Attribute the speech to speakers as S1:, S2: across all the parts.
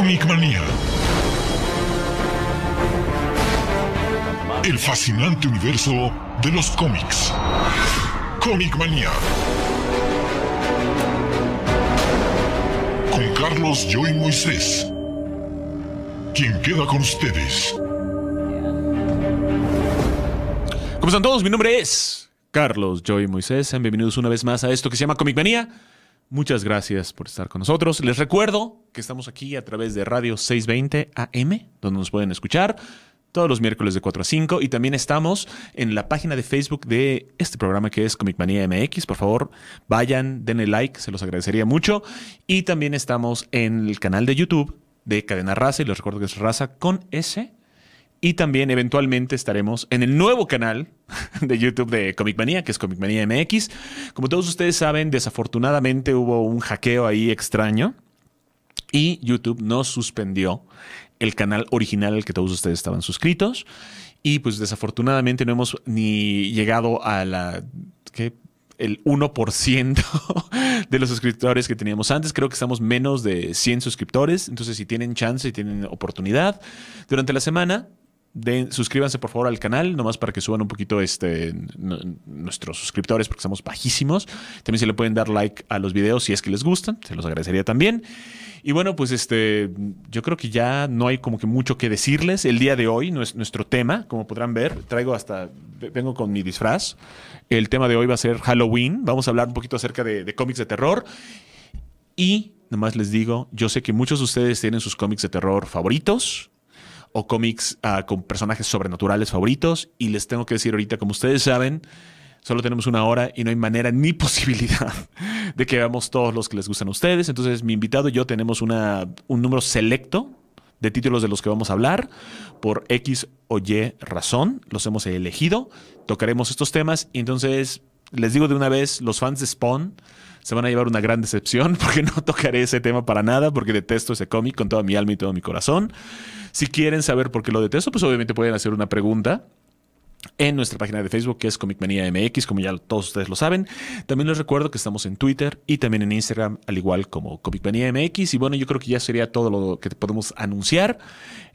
S1: Comic Manía. El fascinante universo de los cómics. Comic Manía. Con Carlos Joy Moisés. Quien queda con ustedes.
S2: ¿Cómo están todos? Mi nombre es Carlos Joy Moisés. Bienvenidos una vez más a esto que se llama Comic Manía. Muchas gracias por estar con nosotros. Les recuerdo que estamos aquí a través de Radio 620 AM, donde nos pueden escuchar todos los miércoles de 4 a 5 y también estamos en la página de Facebook de este programa que es Comic Manía MX. Por favor, vayan, denle like, se los agradecería mucho. Y también estamos en el canal de YouTube de Cadena Raza y les recuerdo que es Raza con S. Y también eventualmente estaremos en el nuevo canal de YouTube de Comic Manía, que es Comic Manía MX. Como todos ustedes saben, desafortunadamente hubo un hackeo ahí extraño y YouTube nos suspendió el canal original al que todos ustedes estaban suscritos. Y pues desafortunadamente no hemos ni llegado a la... ¿qué? el 1% de los suscriptores que teníamos antes. Creo que estamos menos de 100 suscriptores. Entonces, si tienen chance y tienen oportunidad, durante la semana Suscríbanse por favor al canal, nomás para que suban un poquito este, nuestros suscriptores, porque estamos bajísimos. También se le pueden dar like a los videos si es que les gustan, se los agradecería también. Y bueno, pues este, yo creo que ya no hay como que mucho que decirles. El día de hoy, nuestro tema, como podrán ver, traigo hasta, vengo con mi disfraz. El tema de hoy va a ser Halloween. Vamos a hablar un poquito acerca de, de cómics de terror. Y nomás les digo, yo sé que muchos de ustedes tienen sus cómics de terror favoritos o cómics ah, con personajes sobrenaturales favoritos. Y les tengo que decir ahorita, como ustedes saben, solo tenemos una hora y no hay manera ni posibilidad de que veamos todos los que les gustan a ustedes. Entonces, mi invitado y yo tenemos una, un número selecto de títulos de los que vamos a hablar. Por X o Y razón, los hemos elegido. Tocaremos estos temas y entonces les digo de una vez, los fans de Spawn se van a llevar una gran decepción porque no tocaré ese tema para nada, porque detesto ese cómic con toda mi alma y todo mi corazón. Si quieren saber por qué lo detesto, pues obviamente pueden hacer una pregunta en nuestra página de Facebook que es Comic Manía MX, como ya todos ustedes lo saben. También les recuerdo que estamos en Twitter y también en Instagram, al igual como Comic Manía MX. Y bueno, yo creo que ya sería todo lo que podemos anunciar.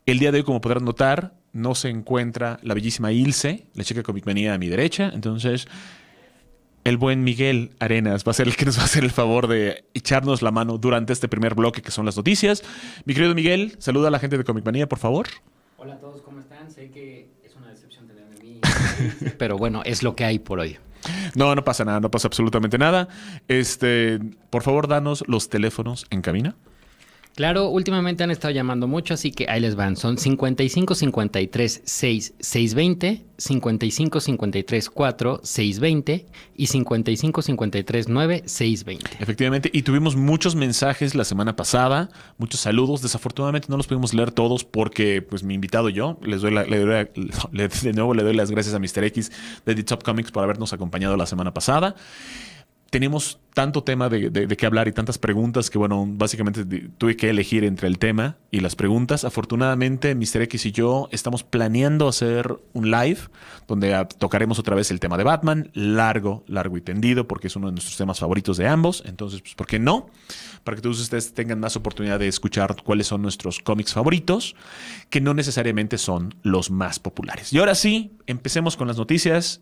S2: El día de hoy, como podrán notar, no se encuentra la bellísima Ilse, la chica Comic Manía a mi derecha. Entonces, el buen Miguel Arenas va a ser el que nos va a hacer el favor de echarnos la mano durante este primer bloque que son las noticias. Mi querido Miguel, saluda a la gente de Comic Manía, por favor.
S3: Hola a todos, ¿cómo están? Sé que es una decepción tenerme a mí, pero bueno, es lo que hay por hoy.
S2: No, no pasa nada, no pasa absolutamente nada. Este, por favor, danos los teléfonos en cabina.
S3: Claro, últimamente han estado llamando mucho, así que ahí les van. Son 55 53 6 620, 55 53 4 620 y 55 53 9 620.
S2: Efectivamente, y tuvimos muchos mensajes la semana pasada, muchos saludos. Desafortunadamente no los pudimos leer todos porque pues mi invitado yo, les doy, la, le doy de nuevo le doy las gracias a Mr. X de The Top Comics por habernos acompañado la semana pasada teníamos tanto tema de, de, qué hablar y tantas preguntas que, bueno, básicamente tuve que elegir entre el tema y las preguntas. Afortunadamente, Mr. X y yo estamos planeando hacer un live donde tocaremos otra vez el tema de Batman, largo, largo y tendido, porque es uno de nuestros temas favoritos de ambos. Entonces, pues, ¿por qué no? Para que todos ustedes tengan más oportunidad de escuchar cuáles son nuestros cómics favoritos, que no necesariamente son los más populares. Y ahora sí, empecemos con las noticias.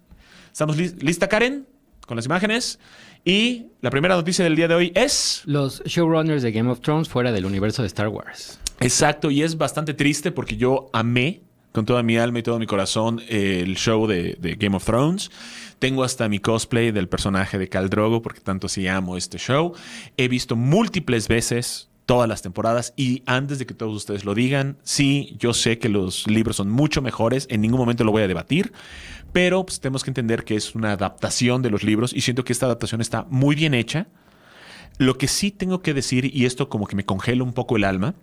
S2: ¿Estamos lista, Karen? Con las imágenes. Y la primera noticia del día de hoy es...
S3: Los showrunners de Game of Thrones fuera del universo de Star Wars.
S2: Exacto, y es bastante triste porque yo amé con toda mi alma y todo mi corazón el show de, Game of Thrones. Tengo hasta mi cosplay del personaje de Khal Drogo porque tanto sí amo este show. He visto múltiples veces todas las temporadas y antes de que todos ustedes lo digan, sí, yo sé que los libros son mucho mejores, en ningún momento lo voy a debatir, pero pues, tenemos que entender que es una adaptación de los libros y siento que esta adaptación está muy bien hecha. Lo que sí tengo que decir, y esto como que me congela un poco el alma,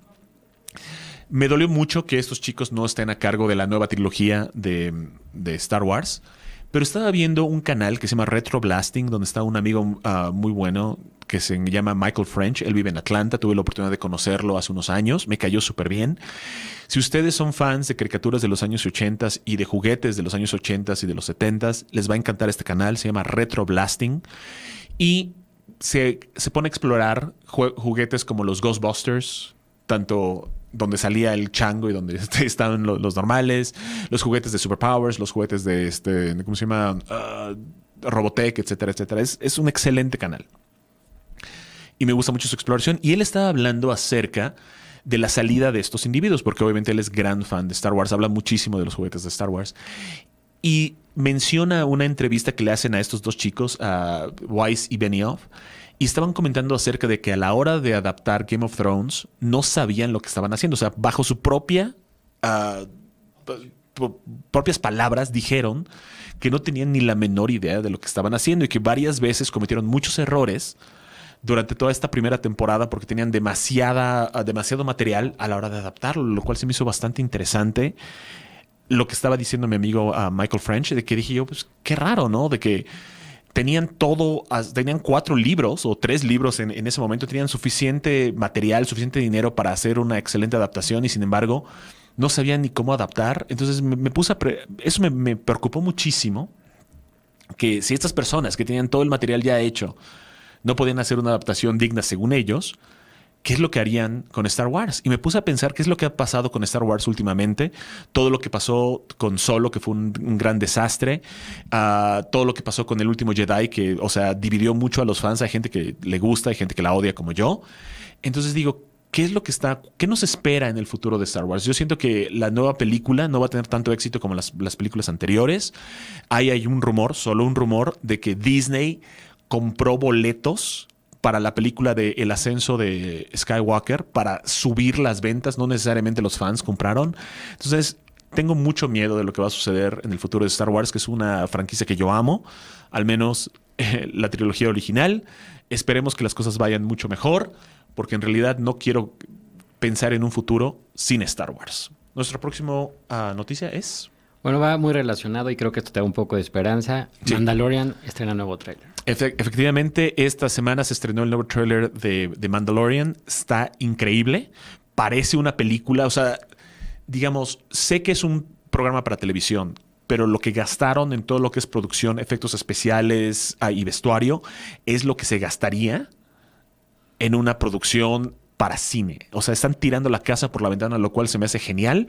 S2: me dolió mucho que estos chicos no estén a cargo de la nueva trilogía de, de Star Wars. Pero estaba viendo un canal que se llama Retro Blasting, donde está un amigo ah, muy bueno que se llama Michael French. Él vive en Atlanta. Tuve la oportunidad de conocerlo hace unos años. Me cayó súper bien. Si ustedes son fans de caricaturas de los años 80 y de juguetes de los años 80 y de los 70, les va a encantar este canal. Se llama Retro Blasting. Y se, se pone a explorar juguetes como los Ghostbusters, tanto donde salía el chango y donde este, estaban lo- los, normales, los juguetes de Superpowers, los juguetes de este, ¿cómo se llama? Ah, Robotech, etcétera, etcétera. Es, es un excelente canal. Y me gusta mucho su exploración. Y él estaba hablando acerca de la salida de estos individuos, porque obviamente él es gran fan de Star Wars, habla muchísimo de los juguetes de Star Wars. Y menciona una entrevista que le hacen a estos dos chicos, a Weiss y Benioff, y estaban comentando acerca de que a la hora de adaptar Game of Thrones no sabían lo que estaban haciendo. O sea, bajo su propia ah, propias palabras dijeron que no tenían ni la menor idea de lo que estaban haciendo y que varias veces cometieron muchos errores durante toda esta primera temporada porque tenían demasiada, ah, demasiado material a la hora de adaptarlo, lo cual se me hizo bastante interesante. Lo que estaba diciendo mi amigo ah, Michael French, de que dije yo, pues qué raro, ¿no? De que tenían todo, tenían cuatro libros o tres libros en, ese momento, tenían suficiente material, suficiente dinero para hacer una excelente adaptación y sin embargo no sabían ni cómo adaptar. Entonces me, puse a... pre- eso me preocupó muchísimo que si estas personas que tenían todo el material ya hecho no podían hacer una adaptación digna según ellos, ¿qué es lo que harían con Star Wars? Y me puse a pensar qué es lo que ha pasado con Star Wars últimamente, todo lo que pasó con Solo, que fue un, gran desastre, ah, todo lo que pasó con el último Jedi, que, o sea, dividió mucho a los fans, hay gente que le gusta, hay gente que la odia como yo. Entonces digo, ¿qué es lo que está, qué nos espera en el futuro de Star Wars? Yo siento que la nueva película no va a tener tanto éxito como las, las películas anteriores. Ahí hay un rumor, solo un rumor, de que Disney compró boletos para la película de El ascenso de Skywalker para subir las ventas, no necesariamente los fans compraron. Entonces, tengo mucho miedo de lo que va a suceder en el futuro de Star Wars, que es una franquicia que yo amo, al menos eh, la trilogía original. Esperemos que las cosas vayan mucho mejor, porque en realidad no quiero pensar en un futuro sin Star Wars. Nuestra próxima ah, noticia es...
S3: Bueno, va muy relacionado y creo que esto te da un poco de esperanza.
S2: Sí.
S3: Mandalorian estrena nuevo tráiler.
S2: Efe- efectivamente, esta semana se estrenó el nuevo tráiler de, de Mandalorian. Está increíble. Parece una película. O sea, digamos, sé que es un programa para televisión, pero lo que gastaron en todo lo que es producción, efectos especiales ah, y vestuario es lo que se gastaría en una producción para cine. O sea, están tirando la casa por la ventana, lo cual se me hace genial.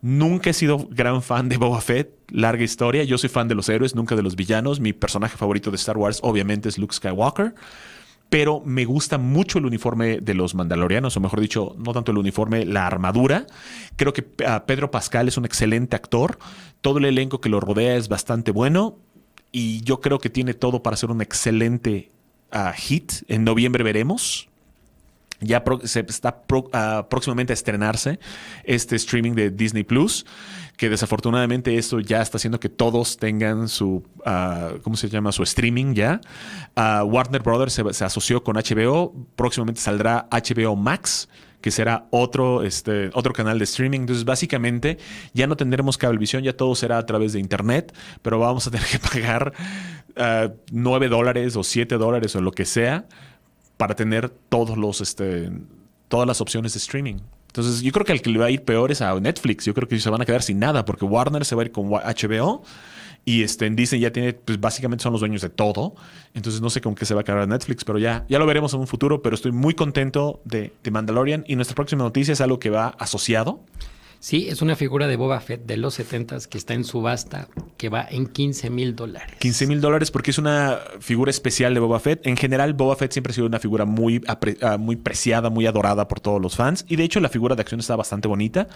S2: Nunca he sido gran fan de Boba Fett, larga historia. Yo soy fan de los héroes, nunca de los villanos. Mi personaje favorito de Star Wars obviamente es Luke Skywalker. Pero me gusta mucho el uniforme de los mandalorianos, o mejor dicho, no tanto el uniforme, la armadura. Creo que ah, Pedro Pascal es un excelente actor. Todo el elenco que lo rodea es bastante bueno. Y yo creo que tiene todo para ser un excelente ah, hit. En noviembre veremos. Ya se está ah, próximamente a estrenarse este streaming de Disney Plus, que desafortunadamente esto ya está haciendo que todos tengan su, ah, ¿cómo se llama? Su streaming ya. Ah, Warner Brothers se, asoció con HBO, próximamente saldrá HBO Max que será otro, este, otro canal de streaming. Entonces, básicamente, ya no tendremos cablevisión, ya todo será a través de internet, pero vamos a tener que pagar ah, 9 dólares o 7 dólares o lo que sea para tener todos los, este, todas las opciones de streaming. Entonces, yo creo que el que le va a ir peor es a Netflix. Yo creo que se van a quedar sin nada porque Warner se va a ir con HBO y este, en Disney ya tiene, pues básicamente son los dueños de todo. Entonces, no sé con qué se va a quedar Netflix, pero ya, ya lo veremos en un futuro. Pero estoy muy contento de, de Mandalorian y nuestra próxima noticia es algo que va asociado.
S3: Sí, es una figura de Boba Fett de los 70 que está en subasta, que va en 15 mil dólares.
S2: 15 mil dólares porque es una figura especial de Boba Fett. En general, Boba Fett siempre ha sido una figura muy, ah, muy preciada, muy adorada por todos los fans. Y de hecho, la figura de acción está bastante bonita.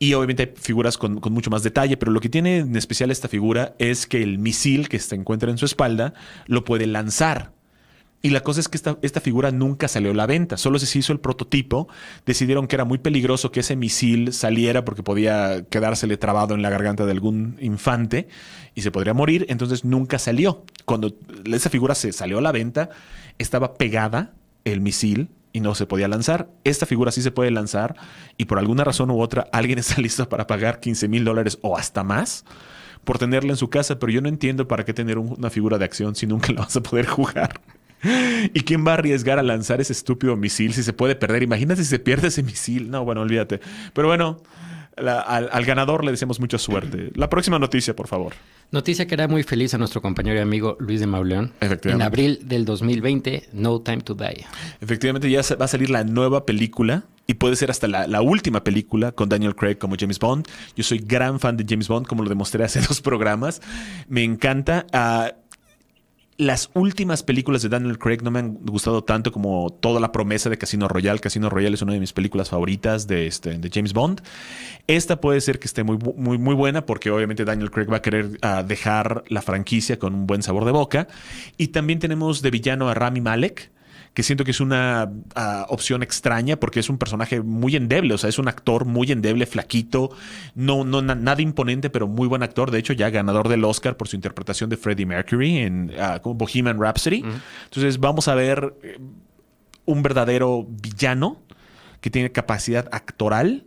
S2: Y obviamente hay figuras con, con mucho más detalle, pero lo que tiene en especial esta figura es que el misil que se encuentra en su espalda lo puede lanzar. Y la cosa es que esta, esta figura nunca salió a la venta, solo se hizo el prototipo. Decidieron que era muy peligroso que ese misil saliera porque podía quedársele trabado en la garganta de algún infante y se podría morir, entonces nunca salió. Cuando esa figura se salió a la venta, estaba pegada el misil y no se podía lanzar. Esta figura sí se puede lanzar y por alguna razón u otra alguien está listo para pagar 15 mil dólares o hasta más por tenerla en su casa, pero yo no entiendo para qué tener un- una figura de acción si nunca la vas a poder jugar. ¿Y quién va a arriesgar a lanzar ese estúpido misil si se puede perder? Imagínate si se pierde ese misil. No, bueno, olvídate. Pero bueno, la- al, al ganador le deseamos mucha suerte. La próxima noticia, por favor.
S3: Noticia que era muy feliz a nuestro compañero y amigo Luis de Mauleón.
S2: Efectivamente.
S3: En abril del 2020, No Time to Die.
S2: Efectivamente, ya va a salir la nueva película y puede ser hasta la, la, última película con Daniel Craig como James Bond. Yo soy gran fan de James Bond, como lo demostré hace dos programas. Me encanta. Uh, las últimas películas de Daniel Craig no me han gustado tanto como toda la promesa de Casino Royale. Casino Royale es una de mis películas favoritas de, este, de James Bond. Esta puede ser que esté muy, muy, muy buena porque obviamente Daniel Craig va a querer uh, dejar la franquicia con un buen sabor de boca. Y también tenemos de villano a Rami Malek que siento que es una uh, opción extraña porque es un personaje muy endeble, o sea, es un actor muy endeble, flaquito, no, no na nada imponente, pero muy buen actor. De hecho, ya ganador del Oscar por su interpretación de Freddie Mercury en uh, Bohemian Rhapsody. Uh -huh. Entonces, vamos a ver eh, un verdadero villano que tiene capacidad actoral.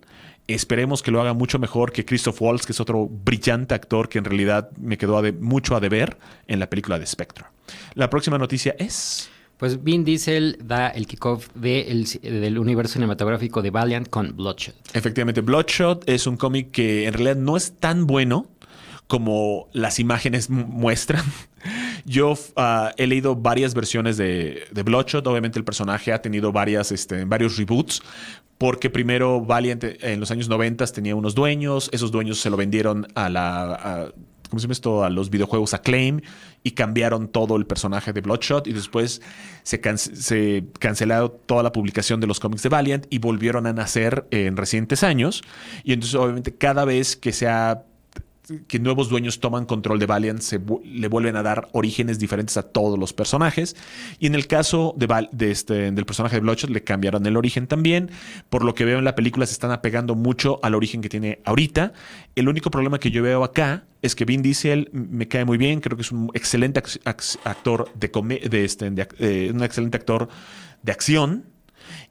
S2: Esperemos que lo haga mucho mejor que Christoph Waltz, que es otro brillante actor que en realidad me quedó a de, mucho a deber en la película de Spectre. La próxima noticia es...
S3: Pues Vin Diesel da el kickoff de el, del universo cinematográfico de Valiant con Bloodshot.
S2: Efectivamente, Bloodshot es un cómic que en realidad no es tan bueno como las imágenes muestran. Yo uh, he leído varias versiones de, Bloodshot. Obviamente el personaje ha tenido varias, este, varios reboots. Porque primero Valiant en los años 90 tenía unos dueños. Esos dueños se lo vendieron a la... ¿cómo se llama esto? A los videojuegos Acclaim y cambiaron todo el personaje de Bloodshot y después se, can se canceló toda la publicación de los cómics de Valiant y volvieron a nacer en recientes años. Y entonces obviamente cada vez que se ha que nuevos dueños toman control de Valiant, se le vuelven a dar orígenes diferentes a todos los personajes. Y en el caso de, este, del personaje de Bloodshot, le cambiaron el origen también. Por lo que veo en la película, se están apegando mucho al origen que tiene ahorita. El único problema que yo veo acá es que Vin Diesel me cae muy bien. Creo que es un excelente actor de, este, eh, un excelente actor de acción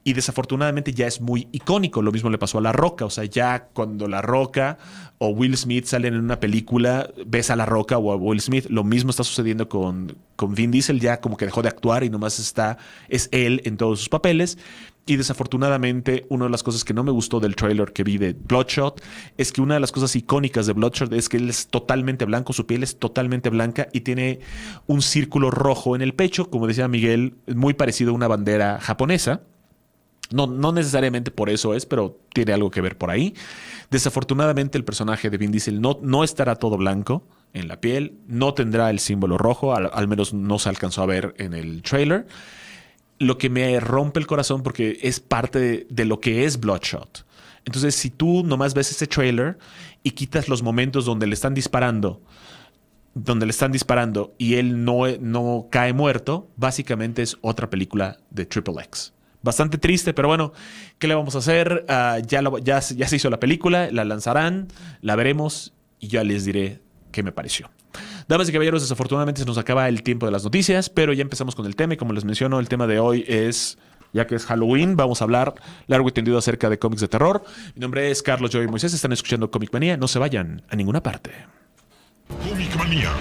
S2: y desafortunadamente ya es muy icónico. Lo mismo le pasó a La Roca, o sea, ya cuando La Roca o Will Smith salen en una película, ves a La Roca o a Will Smith, lo mismo está sucediendo con, con Vin Diesel, ya como que dejó de actuar y nomás está, es él en todos sus papeles. Y desafortunadamente, una de las cosas que no me gustó del trailer que vi de Bloodshot es que una de las cosas icónicas de Bloodshot es que él es totalmente blanco, su piel es totalmente blanca y tiene un círculo rojo en el pecho, como decía Miguel, muy parecido a una bandera japonesa. No, no, necesariamente por eso es, pero tiene algo que ver por ahí. Desafortunadamente el personaje de Vin Diesel no, no estará todo blanco en la piel, no tendrá el símbolo rojo, al, menos no se alcanzó a ver en el trailer. Lo que me rompe el corazón porque es parte de, de lo que es Bloodshot. Entonces, si tú nomás ves ese trailer y quitas los momentos donde le están disparando, donde le están disparando y él no, no cae muerto, básicamente es otra película de Triple X bastante triste, pero bueno, ¿qué le vamos a hacer? Uh, ya, lo, ya, ya, se hizo la película, la lanzarán, la veremos y ya les diré qué me pareció. Damas y caballeros, desafortunadamente se nos acaba el tiempo de las noticias, pero ya empezamos con el tema y como les menciono, el tema de hoy es... Ya que es Halloween, vamos a hablar largo y tendido acerca de cómics de terror. Mi nombre es Carlos Joy Moisés, están escuchando Comic Manía. No se vayan a ninguna parte.
S1: Comic Manía.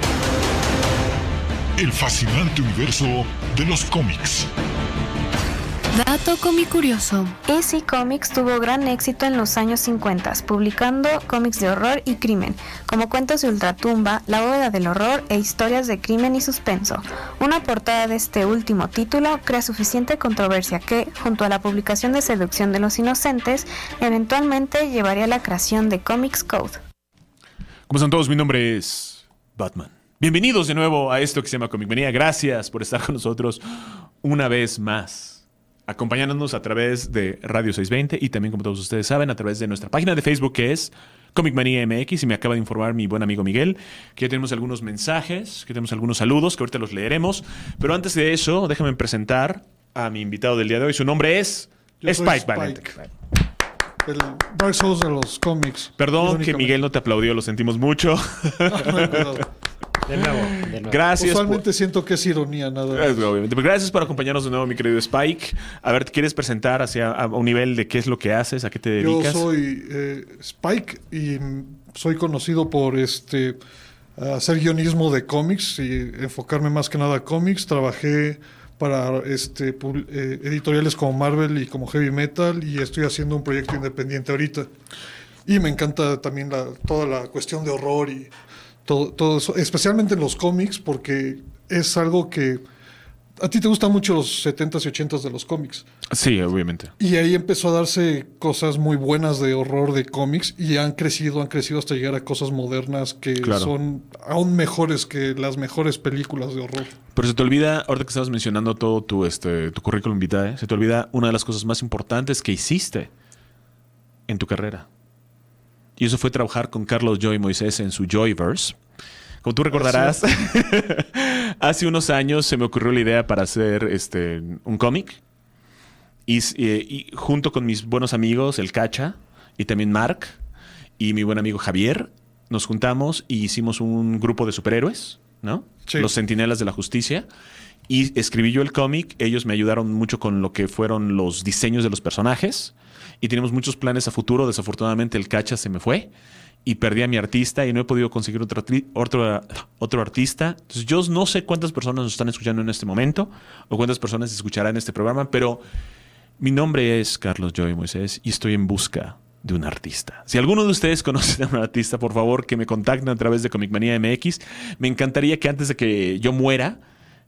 S1: El fascinante universo de los cómics.
S4: Dato curioso.
S5: EC Comics tuvo gran éxito en los años 50, publicando cómics de horror y crimen, como cuentos de ultratumba, La bóveda del horror e historias de crimen y suspenso. Una portada de este último título crea suficiente controversia que, junto a la publicación de Seducción de los Inocentes, eventualmente llevaría a la creación de Comics Code.
S2: ¿Cómo están todos? Mi nombre es Batman. Bienvenidos de nuevo a esto que se llama Comic Manía. Gracias por estar con nosotros una vez más acompañándonos a través de Radio 620 y también, como todos ustedes saben, a través de nuestra página de Facebook que es Comic Manía MX y me acaba de informar mi buen amigo Miguel que ya tenemos algunos mensajes, que tenemos algunos saludos que ahorita los leeremos. Pero antes de eso, déjame presentar a mi invitado del día de hoy. Su nombre es
S6: Yo
S2: Spike.
S6: El Dark Souls de los cómics.
S2: Perdón que Miguel no te aplaudió, lo sentimos mucho.
S3: De nuevo, de nuevo.
S2: Gracias.
S6: Usualmente
S2: por-
S6: siento que es ironía, nada más.
S2: Eh, Obviamente. Pero Gracias por acompañarnos de nuevo, mi querido Spike. A ver, ¿te quieres presentar hacia a un nivel de qué es lo que haces, a qué te
S6: Yo
S2: dedicas?
S6: soy eh, Spike y soy conocido por este hacer guionismo de cómics y enfocarme más que nada a cómics. Trabajé para este eh, editoriales como Marvel y como Heavy Metal y estoy haciendo un proyecto independiente ahorita. Y me encanta también la- toda la cuestión de horror y todo, todo eso, especialmente en los cómics porque es algo que a ti te gustan mucho los 70s y 80s de los cómics.
S2: Sí, obviamente.
S6: Y ahí empezó a darse cosas muy buenas de horror de cómics y han crecido, han crecido hasta llegar a cosas modernas que
S2: Claro.
S6: son aún mejores que las mejores películas de horror.
S2: Pero se te olvida, ahorita que estabas mencionando todo tu, este, tu currículum vitae, se te olvida una de las cosas más importantes que hiciste en tu carrera. Y eso fue trabajar con Carlos Joy Moisés en su Joyverse. Como tú recordarás, hace unos años se me ocurrió la idea para hacer este, un cómic. Y, s- eh, y junto con mis buenos amigos, el Cacha y también Mark y mi buen amigo Javier, nos juntamos y hicimos un grupo de superhéroes, ¿no?
S6: Sí.
S2: Los Centinelas de la Justicia. Y escribí yo el cómic, ellos me ayudaron mucho con lo que fueron los diseños de los personajes y tenemos muchos planes a futuro. Desafortunadamente el Cacha se me fue y perdí a mi artista y no he podido conseguir otro, otro, otro artista. Entonces yo no sé cuántas personas nos están escuchando en este momento o cuántas personas escucharán este programa, pero mi nombre es Carlos Joy Moisés y estoy en busca de un artista. Si alguno de ustedes conoce a un artista, por favor, que me contacten a través de Comic Manía MX. Me encantaría que antes de que yo muera,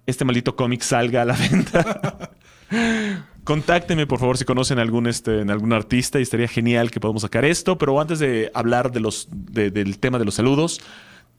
S2: este maldito cómic salga a la venta. Contáctenme, por favor, si conocen algún, este, en algún artista y estaría genial que podamos sacar esto. Pero antes de hablar de los, de- del tema de los saludos,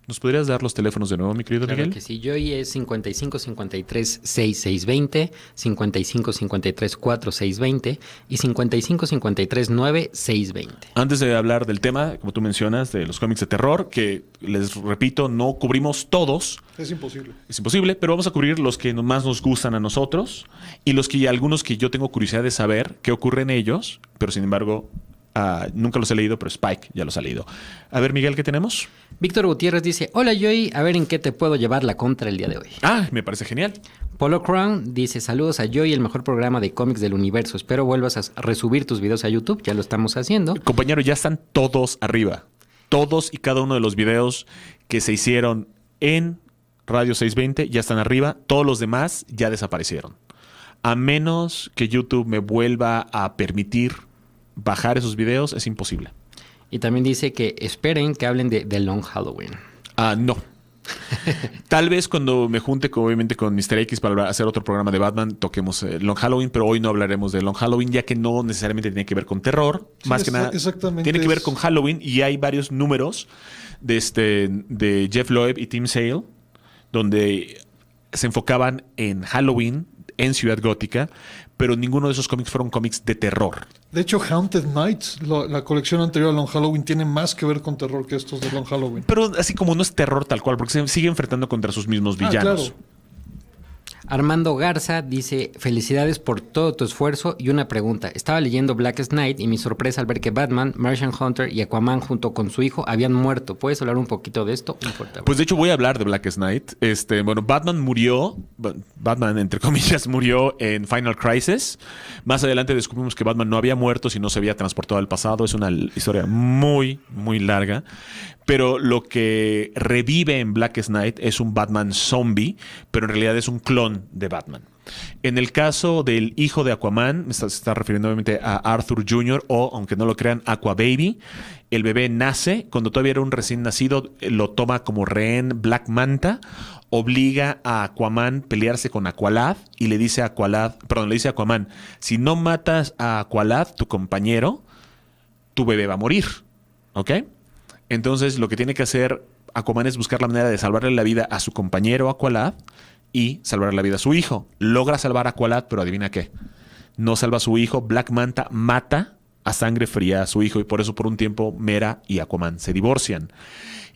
S2: ¿nos podrías dar los teléfonos de nuevo, mi querido
S3: Claro
S2: Miguel?
S3: que sí. Joy es 55 53 6620, 55 53 4620 y 55 53 9620.
S2: Antes de hablar del tema, como tú mencionas, de los cómics de terror, que les repito, no cubrimos todos,
S6: Es imposible.
S2: es imposible, pero vamos a cubrir los que más nos gustan a nosotros y los que algunos que yo tengo curiosidad de saber qué ocurre en ellos, pero sin embargo ah, nunca los he leído, pero Spike ya los ha leído. A ver, Miguel, ¿qué tenemos?
S3: Víctor Gutiérrez dice, hola Joy, a ver en qué te puedo llevar la contra el día de hoy.
S2: Ah, me parece genial.
S3: Polo Crown dice, saludos a Joy, el mejor programa de cómics del universo. Espero vuelvas a resubir tus videos a YouTube, ya lo estamos haciendo.
S2: Compañero, ya están todos arriba. Todos y cada uno de los videos que se hicieron en Radio 620 ya están arriba. Todos los demás ya desaparecieron. A menos que YouTube me vuelva a permitir bajar esos videos, es imposible.
S3: Y también dice que esperen que hablen de, de Long Halloween.
S2: Ah, no. Tal vez cuando me junte con, obviamente con Mr. X para hacer otro programa de Batman, toquemos eh, Long Halloween, pero hoy no hablaremos de Long Halloween, ya que no necesariamente tiene que ver con terror.
S6: Sí,
S2: más que nada,
S6: exactamente
S2: tiene que ver con Halloween y hay varios números de, este, de Jeff Loeb y Tim Sale, donde se enfocaban en Halloween en Ciudad Gótica, pero ninguno de esos cómics fueron cómics de terror.
S6: De hecho, Haunted Nights, la colección anterior a Long Halloween, tiene más que ver con terror que estos de Long Halloween.
S2: Pero así como no es terror tal cual, porque se sigue enfrentando contra sus mismos
S6: Ah,
S2: villanos.
S6: claro.
S3: Armando Garza dice, felicidades por todo tu esfuerzo y una pregunta. Estaba leyendo Blackest Night y mi sorpresa al ver que Batman, Martian Hunter y Aquaman junto con su hijo habían muerto. ¿Puedes hablar un poquito de esto?
S2: Pues de hecho voy a hablar de Blackest Night. Este, bueno, Batman murió, ba- Batman entre comillas murió en Final Crisis. Más adelante descubrimos que Batman no había muerto, sino se había transportado al pasado. Es una historia muy, muy larga. Pero lo que revive en Blackest Night es un Batman zombie, pero en realidad es un clon de Batman. En el caso del hijo de Aquaman, se está refiriendo obviamente a Arthur Jr. o, aunque no lo crean, Aqua Baby. El bebé nace, cuando todavía era un recién nacido, eh, lo toma como rehén Black Manta, obliga a Aquaman a pelearse con Aqualad y le dice a Aqualad, perdón, le dice a Aquaman, si no matas a Aqualad, tu compañero, tu bebé va a morir. ¿Ok? Entonces lo que tiene que hacer Aquaman es buscar la manera de salvarle la vida a su compañero Aqualad y salvar la vida a su hijo. Logra salvar a Aqualad, pero adivina qué. No salva a su hijo. Black Manta mata a sangre fría a su hijo y por eso por un tiempo Mera y Aquaman se divorcian.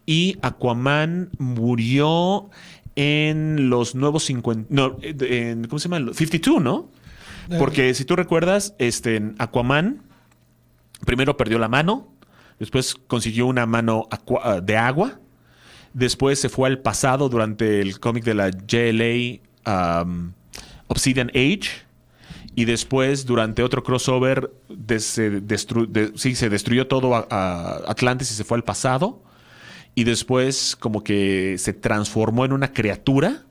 S2: Y Aquaman murió en los nuevos 50... No, en, ¿cómo se llama? 52, ¿no? Porque si tú recuerdas, este, Aquaman primero perdió la mano, después consiguió una mano ah, de agua, después se fue al pasado durante el cómic de la JLA Obsidian Age, y después durante otro crossover se, sí, se destruyó todo a Atlantis y se fue al pasado, y después como que se transformó en una criatura.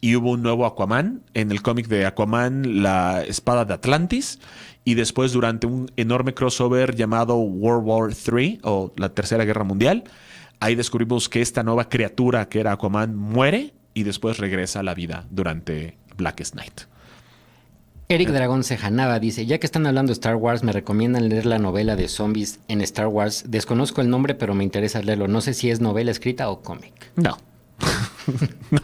S2: Y hubo un nuevo Aquaman en el cómic de Aquaman, la espada de Atlantis. Y después, durante un enorme crossover llamado World War III o la Tercera Guerra Mundial, ahí descubrimos que esta nueva criatura que era Aquaman muere y después regresa a la vida durante Blackest Night.
S3: Eric Dragón Sejanaba dice, ya que están hablando de Star Wars, me recomiendan leer la novela de zombies en Star Wars. Desconozco el nombre, pero me interesa leerlo. No sé si es novela escrita o cómic.
S2: No. no.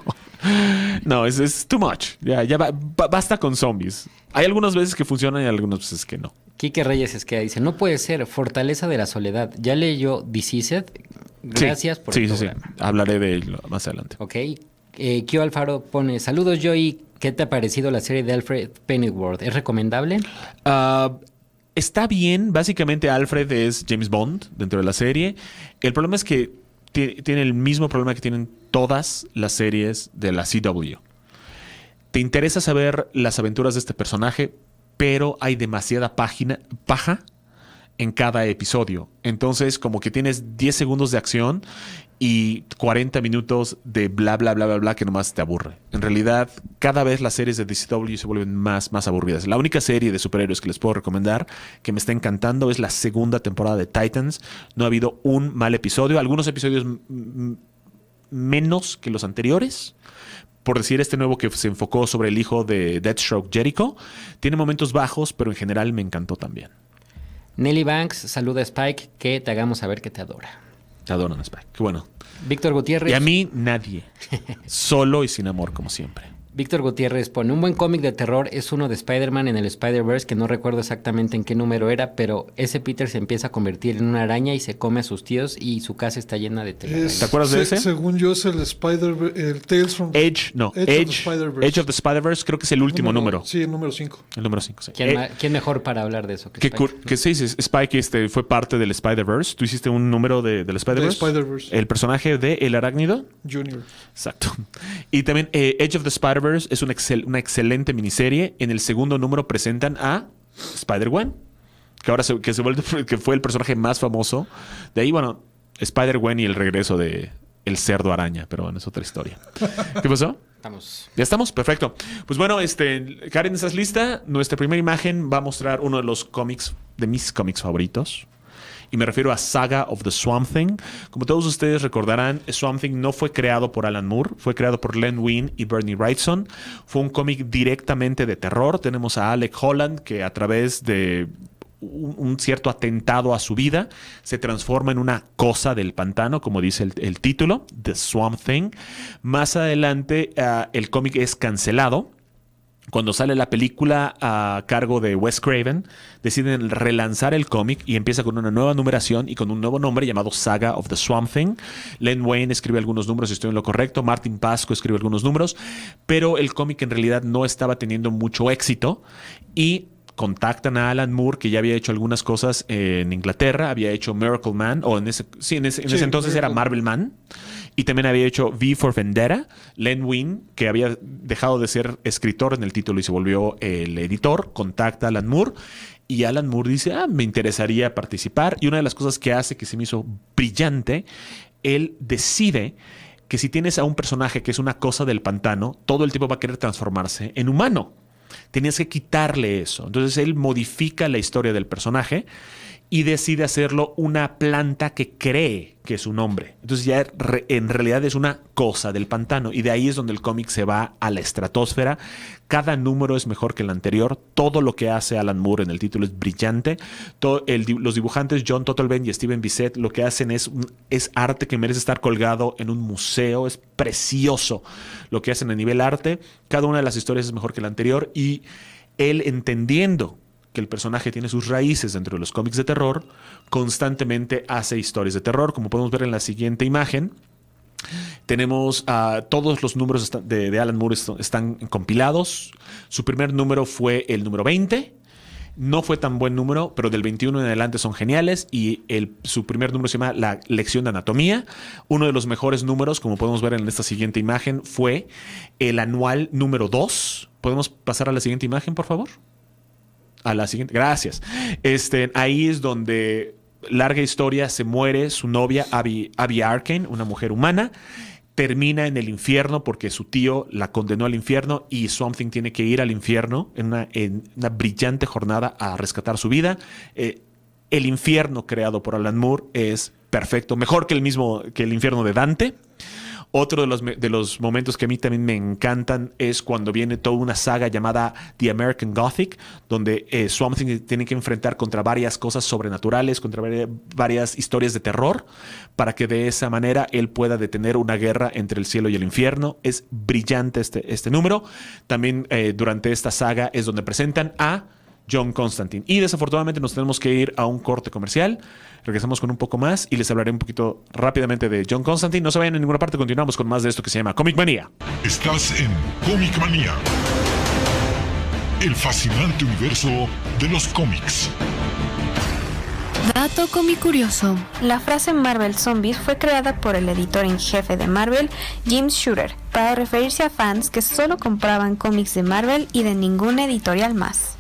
S2: No, es, es too much. Ya, ya ba- ba- basta con zombies. Hay algunas veces que funcionan y algunas veces que no.
S3: Quique Reyes es que dice, no puede ser, Fortaleza de la Soledad. Ya leyó Deceased. Gracias
S2: sí,
S3: por
S2: sí,
S3: el
S2: sí, sí.
S3: programa.
S2: Hablaré de ello más adelante.
S3: Ok. Eh, Kio Alfaro pone, saludos Joey, ¿qué te ha parecido la serie de Alfred Pennyworth? ¿Es recomendable?
S2: Ah, está bien. Básicamente, Alfred es James Bond dentro de la serie. El problema es que tiene el mismo problema que tienen todas las series de la CW. Te interesa saber las aventuras de este personaje, pero hay demasiada página, paja en cada episodio. Entonces, como que tienes 10 segundos de acción y 40 minutos de bla, bla, bla, bla, bla, que nomás te aburre. En realidad, cada vez las series de DCW se vuelven más, más aburridas. La única serie de superhéroes que les puedo recomendar, que me está encantando, es la segunda temporada de Titans. No ha habido un mal episodio. Algunos episodios menos que los anteriores. Por decir este nuevo que se enfocó sobre el hijo de Deathstroke Jericho. Tiene momentos bajos, pero en general me encantó también.
S3: Nelly Banks saluda a Spike, que te hagamos saber que te adora.
S2: Te adoran, Spike. Qué bueno.
S3: Víctor Gutiérrez.
S2: Y a mí, nadie. Solo y sin amor, como siempre.
S3: Víctor Gutiérrez pone, un buen cómic de terror es uno de Spider-Man en el Spider-Verse, que no recuerdo exactamente en qué número era, pero ese Peter se empieza a convertir en una araña y se come a sus tíos y su casa está llena de telarañas.
S2: ¿Te acuerdas de
S6: se-
S2: ese?
S6: Según yo es el Spider, el Tales from
S2: Edge, no.
S6: Edge of the
S2: Edge,
S6: Spider-Verse.
S2: Edge of the Spider-Verse, creo que es el último número.
S6: Sí, el número 5.
S2: El número 5.
S3: ¿Quién, ma- quién mejor para hablar de eso? Que
S2: que,
S3: Spike?
S2: cur- que sí, dices, Spike este, fue parte del Spider-Verse. Tú hiciste un número de, del Spider-Verse.
S6: Spider-Verse.
S2: El personaje de El Arácnido.
S6: Junior.
S2: Exacto. Y también eh, Edge of the Spider-Verse es una, excel- una excelente miniserie. En el segundo número presentan a Spider-Gwen, que ahora se, que, se vuelve, que fue el personaje más famoso. De ahí, bueno, Spider-Gwen y el regreso de el cerdo araña, pero bueno, es otra historia. ¿Qué pasó?
S3: Estamos.
S2: Ya estamos, perfecto. Pues bueno, este, Karen, ¿estás lista? Nuestra primera imagen va a mostrar uno de los cómics, de mis cómics favoritos. Y me refiero a Saga of the Swamp Thing. Como todos ustedes recordarán, Swamp Thing no fue creado por Alan Moore, fue creado por Len Wein y Bernie Wrightson. Fue un cómic directamente de terror. Tenemos a Alec Holland, que a través de un, cierto atentado a su vida, se transforma en una cosa del pantano, como dice el, el título, The Swamp Thing. Más adelante, ah, el cómic es cancelado. Cuando sale la película a cargo de Wes Craven, deciden relanzar el cómic y empieza con una nueva numeración y con un nuevo nombre llamado Saga of the Swamp Thing. Len Wayne escribe algunos números, si estoy en lo correcto. Martin Pasco escribe algunos números, pero el cómic en realidad no estaba teniendo mucho éxito y contactan a Alan Moore, que ya había hecho algunas cosas en Inglaterra, había hecho Miracle Man, o en ese, sí, en ese, en
S6: Sí,
S2: ese entonces era Marvel Man, y también había hecho V for Vendetta, Len Wein, que había dejado de ser escritor en el título y se volvió el editor, contacta a Alan Moore, y Alan Moore dice, ah, me interesaría participar, y una de las cosas que hace que se me hizo brillante, él decide que si tienes a un personaje que es una cosa del pantano, todo el tiempo va a querer transformarse en humano. Tenías que quitarle eso. Entonces él modifica la historia del personaje y decide hacerlo una planta que cree que es un hombre. Entonces ya en realidad es una cosa del pantano y de ahí es donde el cómic se va a la estratosfera. Cada número es mejor que el anterior. Todo lo que hace Alan Moore en el título es brillante. Los dibujantes John Totalben y Steven Bissett lo que hacen es, es arte que merece estar colgado en un museo. Es precioso lo que hacen a nivel arte. Cada una de las historias es mejor que la anterior y él entendiendo que el personaje tiene sus raíces dentro de los cómics de terror, constantemente hace historias de terror, como podemos ver en la siguiente imagen. Tenemos ah, todos los números de, Alan Moore est- están compilados. Su primer número fue el número 20. No fue tan buen número, pero del 21 en adelante son geniales. Y el, su primer número se llama La lección de anatomía. Uno de los mejores números, como podemos ver en esta siguiente imagen, fue el anual número 2. ¿Podemos pasar a la siguiente imagen, por favor? A la siguiente. Gracias. Este, ahí es donde, larga historia, se muere su novia, Abby, Abby Arkane, una mujer humana. Termina en el infierno porque su tío la condenó al infierno y Something tiene que ir al infierno en una, en una brillante jornada a rescatar su vida. Eh, el infierno creado por Alan Moore es perfecto, mejor que el mismo que el infierno de Dante. Otro de los, de los momentos que a mí también me encantan es cuando viene toda una saga llamada The American Gothic, donde eh, Swamp Thing tiene que enfrentar contra varias cosas sobrenaturales, contra vari- varias historias de terror, para que de esa manera él pueda detener una guerra entre el cielo y el infierno. Es brillante este, este número. También eh, durante esta saga es donde presentan a John Constantine. Y desafortunadamente nos tenemos que ir a un corte comercial. Regresamos con un poco más y les hablaré un poquito rápidamente de John Constantine. No se vayan a ninguna parte, continuamos con más de esto que se llama Comic Manía.
S1: Estás en Comic Manía. El fascinante universo de los cómics.
S4: Dato comicurioso.
S5: La frase Marvel Zombies fue creada por el editor en jefe de Marvel, James Shooter, para referirse a fans que solo compraban cómics de Marvel y de ninguna editorial más.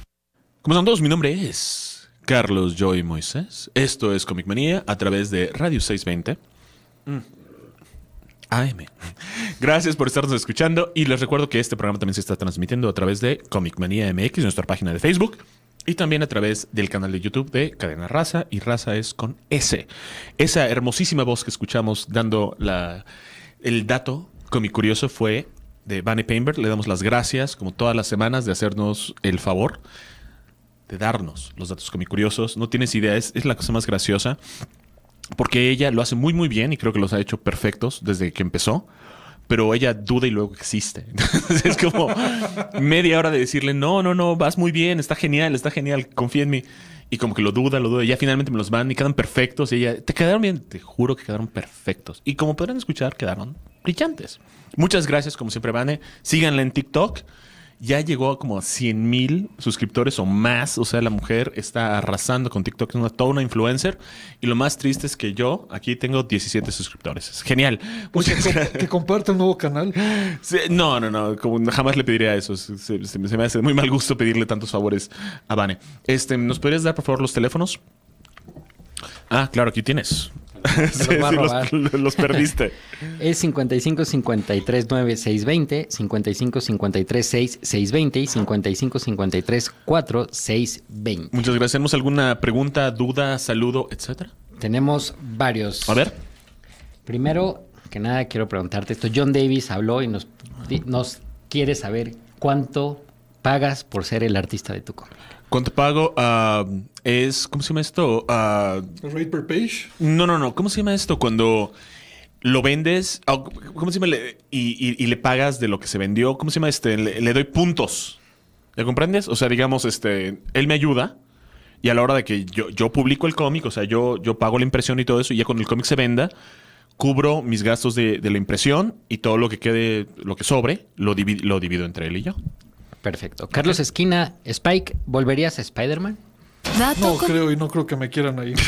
S2: ¿Cómo están todos? Mi nombre es Carlos Joy Moisés. Esto es Comic Manía a través de Radio 620. Mm. AM. Gracias por estarnos escuchando y les recuerdo que este programa también se está transmitiendo a través de Comic Manía MX, nuestra página de Facebook, y también a través del canal de YouTube de Cadena Raza, y Raza es con S. Esa hermosísima voz que escuchamos dando la, el dato Comic Curioso fue de Vanny Painberg. Le damos las gracias, como todas las semanas, de hacernos el favor de darnos los datos comicuriosos. No tienes idea, es, es la cosa más graciosa. Porque ella lo hace muy, muy bien y creo que los ha hecho perfectos desde que empezó. Pero ella duda y luego existe. Es como media hora de decirle, no, no, no, vas muy bien, está genial, está genial, confía en mí. Y como que lo duda, lo duda. Y ya finalmente me los van y quedan perfectos. Y ella, te quedaron bien, te juro que quedaron perfectos. Y como podrán escuchar, quedaron brillantes. Muchas gracias, como siempre, Vane. Síganla en TikTok ya llegó a como 100 mil suscriptores o más. O sea, la mujer está arrasando con TikTok, es una, toda una influencer. Y lo más triste es que yo aquí tengo 17 suscriptores. Es genial.
S6: Pues que,
S2: Muchas gracias.
S6: que comparte un nuevo canal.
S2: Sí, no, no, no. Como jamás le pediría eso. Se, se me hace muy mal gusto pedirle tantos favores a Vane. Este, ¿Nos podrías dar, por favor, los teléfonos? Ah, claro, aquí tienes. Sí,
S3: voy a
S2: sí,
S3: robar.
S2: los, los perdiste.
S3: Es 55 53 9 620, 55 53 6 620 y 55 53 4 620.
S2: Muchas gracias. ¿Tenemos alguna pregunta, duda, saludo, etcétera?
S3: Tenemos varios.
S2: A ver.
S3: Primero que nada, quiero preguntarte esto. John Davis habló y nos, nos quiere saber cuánto pagas por ser el artista de tu cómic.
S2: ¿Cuánto pago? Ah, es, ¿cómo se llama esto? Ah,
S6: Rate per page.
S2: no, no, no. ¿Cómo se llama esto? Cuando lo vendes, ah, ¿cómo se llama? Le- Y, y- y le pagas de lo que se vendió. ¿Cómo se llama este? Le, le doy puntos. ¿Le comprendes? O sea, digamos, este, él me ayuda y a la hora de que yo, yo publico el cómic, o sea, yo, yo pago la impresión y todo eso, y ya cuando el cómic se venda, cubro mis gastos de, de la impresión y todo lo que quede, lo que sobre, lo, lo divido entre él y yo.
S3: Perfecto. Carlos Esquina, Spike, ¿volverías a Spider-Man?
S6: No creo y no creo que me quieran ahí.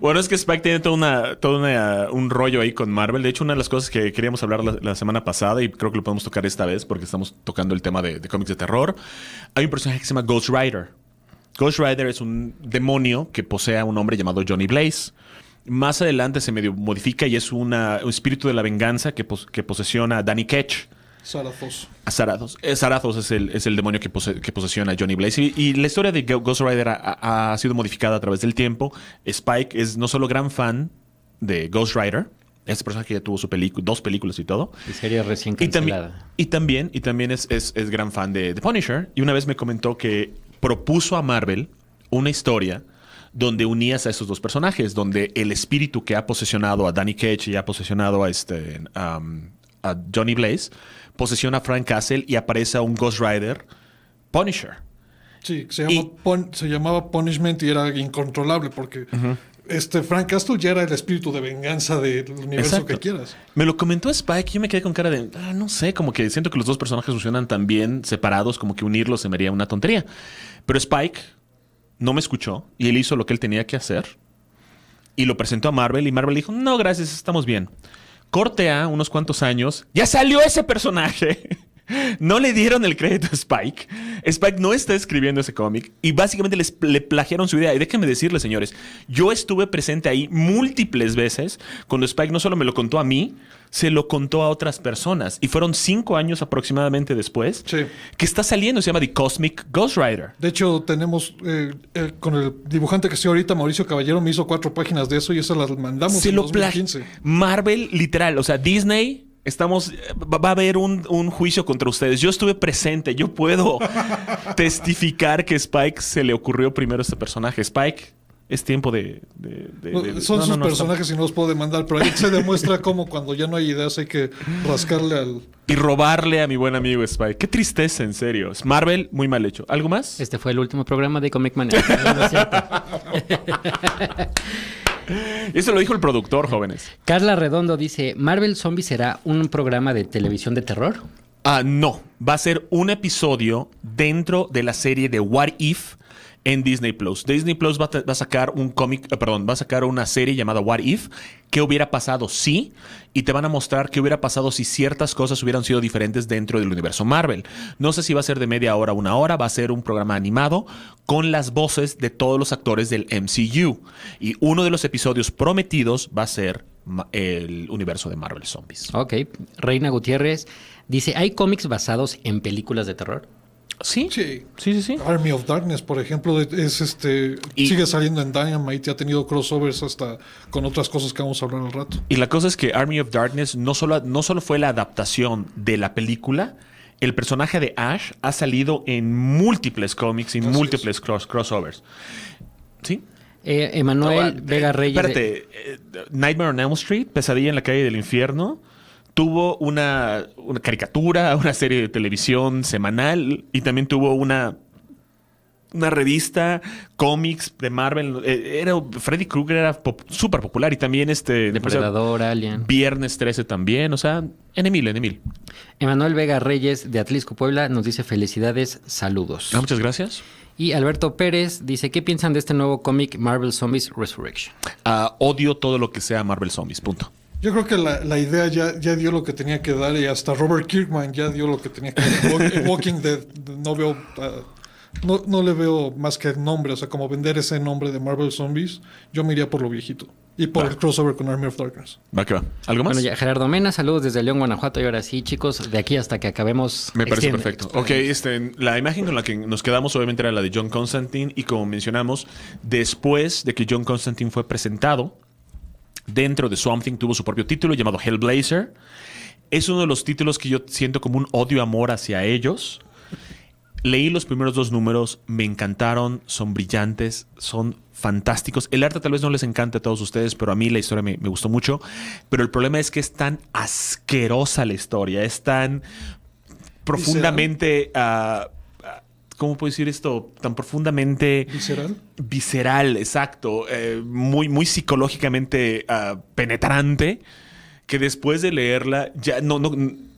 S2: Bueno, es que Spike tiene todo, una, todo una- un rollo ahí con Marvel. De hecho, una de las cosas que queríamos hablar la, la semana pasada, y creo que lo podemos tocar esta vez porque estamos tocando el tema de, de cómics de terror, hay un personaje que se llama Ghost Rider. Ghost Rider es un demonio que posee a un hombre llamado Johnny Blaze. Más adelante se medio modifica y es una- un espíritu de la venganza que, pos- que posesiona a Danny Ketch.
S6: Zarathos.
S2: A Zarathos. Eh, Zarathos es el, es el demonio que, pose- que posesiona a Johnny Blaze. Y, y la historia de Ghost Rider ha, sido modificada a través del tiempo. Spike es no solo gran fan de Ghost Rider, este personaje que ya tuvo su película, dos películas y todo.
S3: Y serie recién
S2: Y
S3: cancelada.
S2: y también, y también es, es- es gran fan de The Punisher. Y una vez me comentó que propuso a Marvel una historia donde unías a esos dos personajes, donde el espíritu que ha posesionado a Danny Ketch y ha posesionado a, este, um, a Johnny Blaze, posesiona a Frank Castle y aparece a un Ghost Rider Punisher.
S6: Sí, se, llama
S2: Y-
S6: Pun- se llamaba Punishment y era incontrolable porque este Frank Castle ya era el espíritu de venganza del universo
S2: Exacto.
S6: que quieras.
S2: Me lo comentó Spike y yo me quedé con cara de, "Ah, no sé, como que siento que los dos personajes funcionan tan bien separados, como que unirlos se me haría una tontería. Pero Spike no me escuchó y él hizo lo que él tenía que hacer y lo presentó a Marvel y Marvel dijo, no, gracias, estamos bien. Corte a unos cuantos años, ya salió ese personaje No le dieron el crédito a Spike. Spike no está escribiendo ese cómic y básicamente les, le plagiaron su idea. Y déjenme decirles, señores, yo estuve presente ahí múltiples veces cuando Spike no solo me lo contó a mí, se lo contó a otras personas. Y fueron cinco años aproximadamente después
S6: Sí.
S2: que está saliendo. Se llama The Cosmic Ghost Rider.
S6: De hecho, tenemos eh, eh, con el dibujante que estoy ahorita, Mauricio Caballero, me hizo cuatro páginas de eso y esas las mandamos
S2: Se
S6: en
S2: lo
S6: 2015.
S2: pla- Marvel, literal, o sea, Disney. Estamos, va a haber un, un juicio contra ustedes. Yo estuve presente, yo puedo testificar que Spike se le ocurrió primero este personaje. Spike, es tiempo de. de- de-
S6: No,
S2: de-
S6: Son
S2: no,
S6: sus
S2: no, no,
S6: personajes y no los puedo demandar, pero ahí se demuestra cómo cuando ya no hay ideas hay que rascarle al...
S2: Y robarle a mi buen amigo Spike. Qué tristeza, en serio. Es Marvel, muy mal hecho. ¿Algo más?
S3: Este fue el último programa de Comic Mania.
S2: Eso lo dijo el productor, jóvenes.
S3: Carla Redondo dice, ¿Marvel Zombie será un programa de televisión de terror?
S2: Ah, no. Va a ser un episodio dentro de la serie de What If en Disney Plus. Disney Plus va va a sacar un cómic, eh, perdón, va a sacar una serie llamada What If. ¿Qué hubiera pasado si? Y te van a mostrar qué hubiera pasado si ciertas cosas hubieran sido diferentes dentro del universo Marvel. No sé si va a ser de media hora a una hora, va a ser un programa animado con las voces de todos los actores del MCU. Y uno de los episodios prometidos va a ser el universo de Marvel Zombies.
S3: Ok. Reina Gutiérrez dice, ¿hay cómics basados en películas de terror?
S2: Sí,
S6: Sí.
S2: sí, sí. sí.
S6: Army of Darkness, por ejemplo, es este
S2: Y-
S6: sigue saliendo en Dynamite y ha tenido crossovers hasta con otras cosas que vamos a hablar al rato.
S2: Y la cosa es que Army of Darkness no solo, no solo fue la adaptación de la película, el personaje de Ash ha salido en múltiples cómics y
S6: Así
S2: múltiples cross- crossovers. ¿Sí?
S3: Eh, Emanuel
S2: No, eh,
S3: Vega Reyes. de-
S2: Espérate, eh, Nightmare on Elm Street, Pesadilla en la calle del infierno, tuvo una, una caricatura, una serie de televisión semanal y también tuvo una una revista, cómics de Marvel. Eh, Era, Freddy Krueger era pop- súper popular y también este...
S3: Depredador, Alien.
S2: Viernes 13 también, o sea, en Emil, en Emil.
S3: Emanuel Vega Reyes de Atlisco Puebla nos dice felicidades, saludos.
S2: Ah, muchas gracias.
S3: Y Alberto Pérez dice, ¿qué piensan de este nuevo cómic Marvel Zombies Resurrection?
S2: Ah, odio todo lo que sea Marvel Zombies, punto.
S6: Yo creo que la, la idea ya, ya dio lo que tenía que dar y hasta Robert Kirkman ya dio lo que tenía que dar. Walk- Walking Dead, no veo, ah, no, no le veo más que el nombre, o sea, como vender ese nombre de Marvel Zombies, yo me iría por lo viejito y por el crossover con Army of Darkness.
S2: Va que va. ¿Algo más?
S3: Bueno, ya, Gerardo Mena, saludos desde León, Guanajuato. Y ahora sí, chicos, de aquí hasta que acabemos.
S2: Me parece
S3: extiende.
S2: perfecto. Ok, este, la imagen con la que nos quedamos obviamente era la de John Constantine y como mencionamos, después de que John Constantine fue presentado, dentro de Swamp Thing tuvo su propio título llamado Hellblazer. Es uno de los títulos que yo siento como un odio-amor hacia ellos. Leí los primeros dos números, me encantaron, son brillantes, son fantásticos. El arte tal vez no les encante a todos ustedes, pero a mí la historia me, gustó mucho. Pero el problema es que es tan asquerosa la historia, es tan profundamente... ah, ¿Cómo puedo decir esto? Tan profundamente...
S6: ¿Visceral?
S2: Visceral, exacto. eh, muy, muy psicológicamente ah, penetrante. Que después de leerla, ya no, no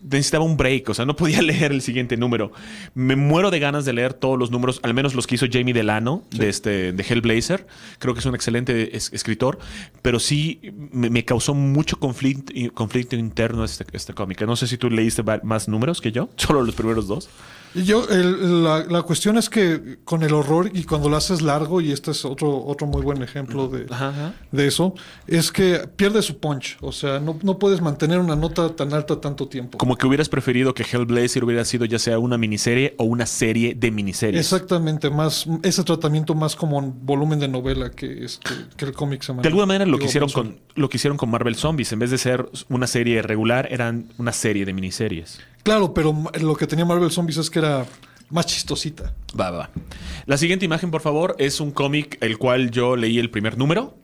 S2: necesitaba un break. O sea, no podía leer el siguiente número. Me muero de ganas de leer todos los números, al menos los que hizo Jamie Delano de, este, de Hellblazer. Creo que es un excelente es- escritor. Pero sí me, me causó mucho conflicto, conflicto interno este, este cómic. No sé si tú leíste más números que yo, solo los primeros dos.
S6: Y yo, el- la, la cuestión es que con el horror y cuando lo haces largo, y este es otro, otro muy buen ejemplo de,
S2: Ajá.
S6: de eso, es que pierde su punch. O sea, no, no puedes mantener una nota tan alta tanto tiempo.
S2: Como que hubieras preferido que Hellblazer hubiera sido ya sea una miniserie o una serie de miniseries.
S6: Exactamente, más ese tratamiento más como un volumen de novela que, este, que el cómic se
S2: De alguna manera lo que hicieron con lo que hicieron con Marvel Zombies, en vez de ser una serie regular, eran una serie de miniseries.
S6: Claro, pero lo que tenía Marvel Zombies es que era más chistosita.
S2: Va, va, va. La siguiente imagen, por favor, es un cómic el cual yo leí el primer número.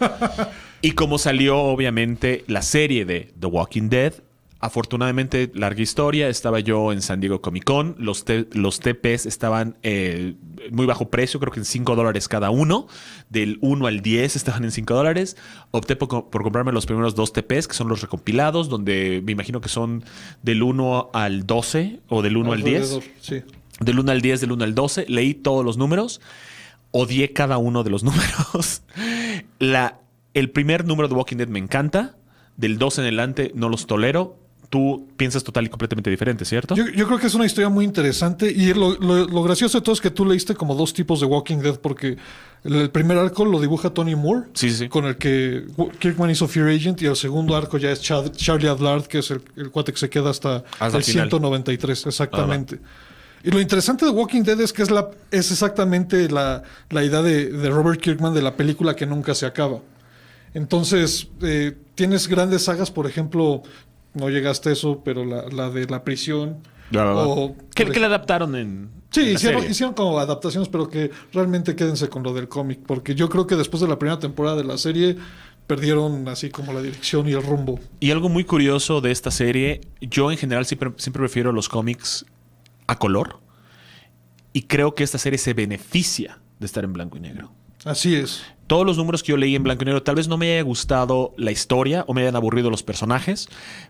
S2: y como salió, obviamente, la serie de The Walking Dead, afortunadamente, larga historia, estaba yo en San Diego Comic Con, los, los TPs estaban eh, muy bajo precio, creo que en 5 dólares cada uno, del 1 al 10 estaban en 5 dólares. Opté por, por comprarme los primeros dos TPs, que son los recompilados, donde me imagino que son del 1 al 12 o del 1 al 10.
S6: Alrededor, Sí.
S2: Del 1 al 10, del 1 al 12. Leí todos los números. Odié cada uno de los números. La, el primer número de Walking Dead me encanta. Del 12 en adelante no los tolero. Tú piensas total y completamente diferente, ¿cierto?
S6: Yo, yo creo que es una historia muy interesante y lo, lo- lo gracioso de todo es que tú leíste como dos tipos de Walking Dead porque el, el primer arco lo dibuja Tony Moore,
S2: Sí, sí,
S6: con el que Kirkman hizo Fear Agent y el segundo arco ya es Chad- Charlie Adlard, que es el, el cuate que se queda hasta,
S2: Hasta
S6: el
S2: final.
S6: 193, exactamente. Y lo interesante de Walking Dead es que es, la, es exactamente la, la idea de, de Robert Kirkman de la película que nunca se acaba. Entonces, eh, tienes grandes sagas, por ejemplo, no llegaste a eso, pero la, la de la prisión. o-
S2: que,
S6: por
S2: que le adaptaron en.
S6: Sí,
S2: en la
S6: hicieron,
S2: serie.
S6: hicieron como adaptaciones, pero que realmente quédense con lo del cómic, porque yo creo que después de la primera temporada de la serie perdieron así como la dirección y el rumbo.
S2: Y algo muy curioso de esta serie, yo en general siempre, siempre prefiero los cómics a color. Y creo que esta serie se beneficia de estar en blanco y negro.
S6: Así es.
S2: Todos los números que yo leí en blanco y negro, tal vez no me haya gustado la historia o me hayan aburrido los personajes,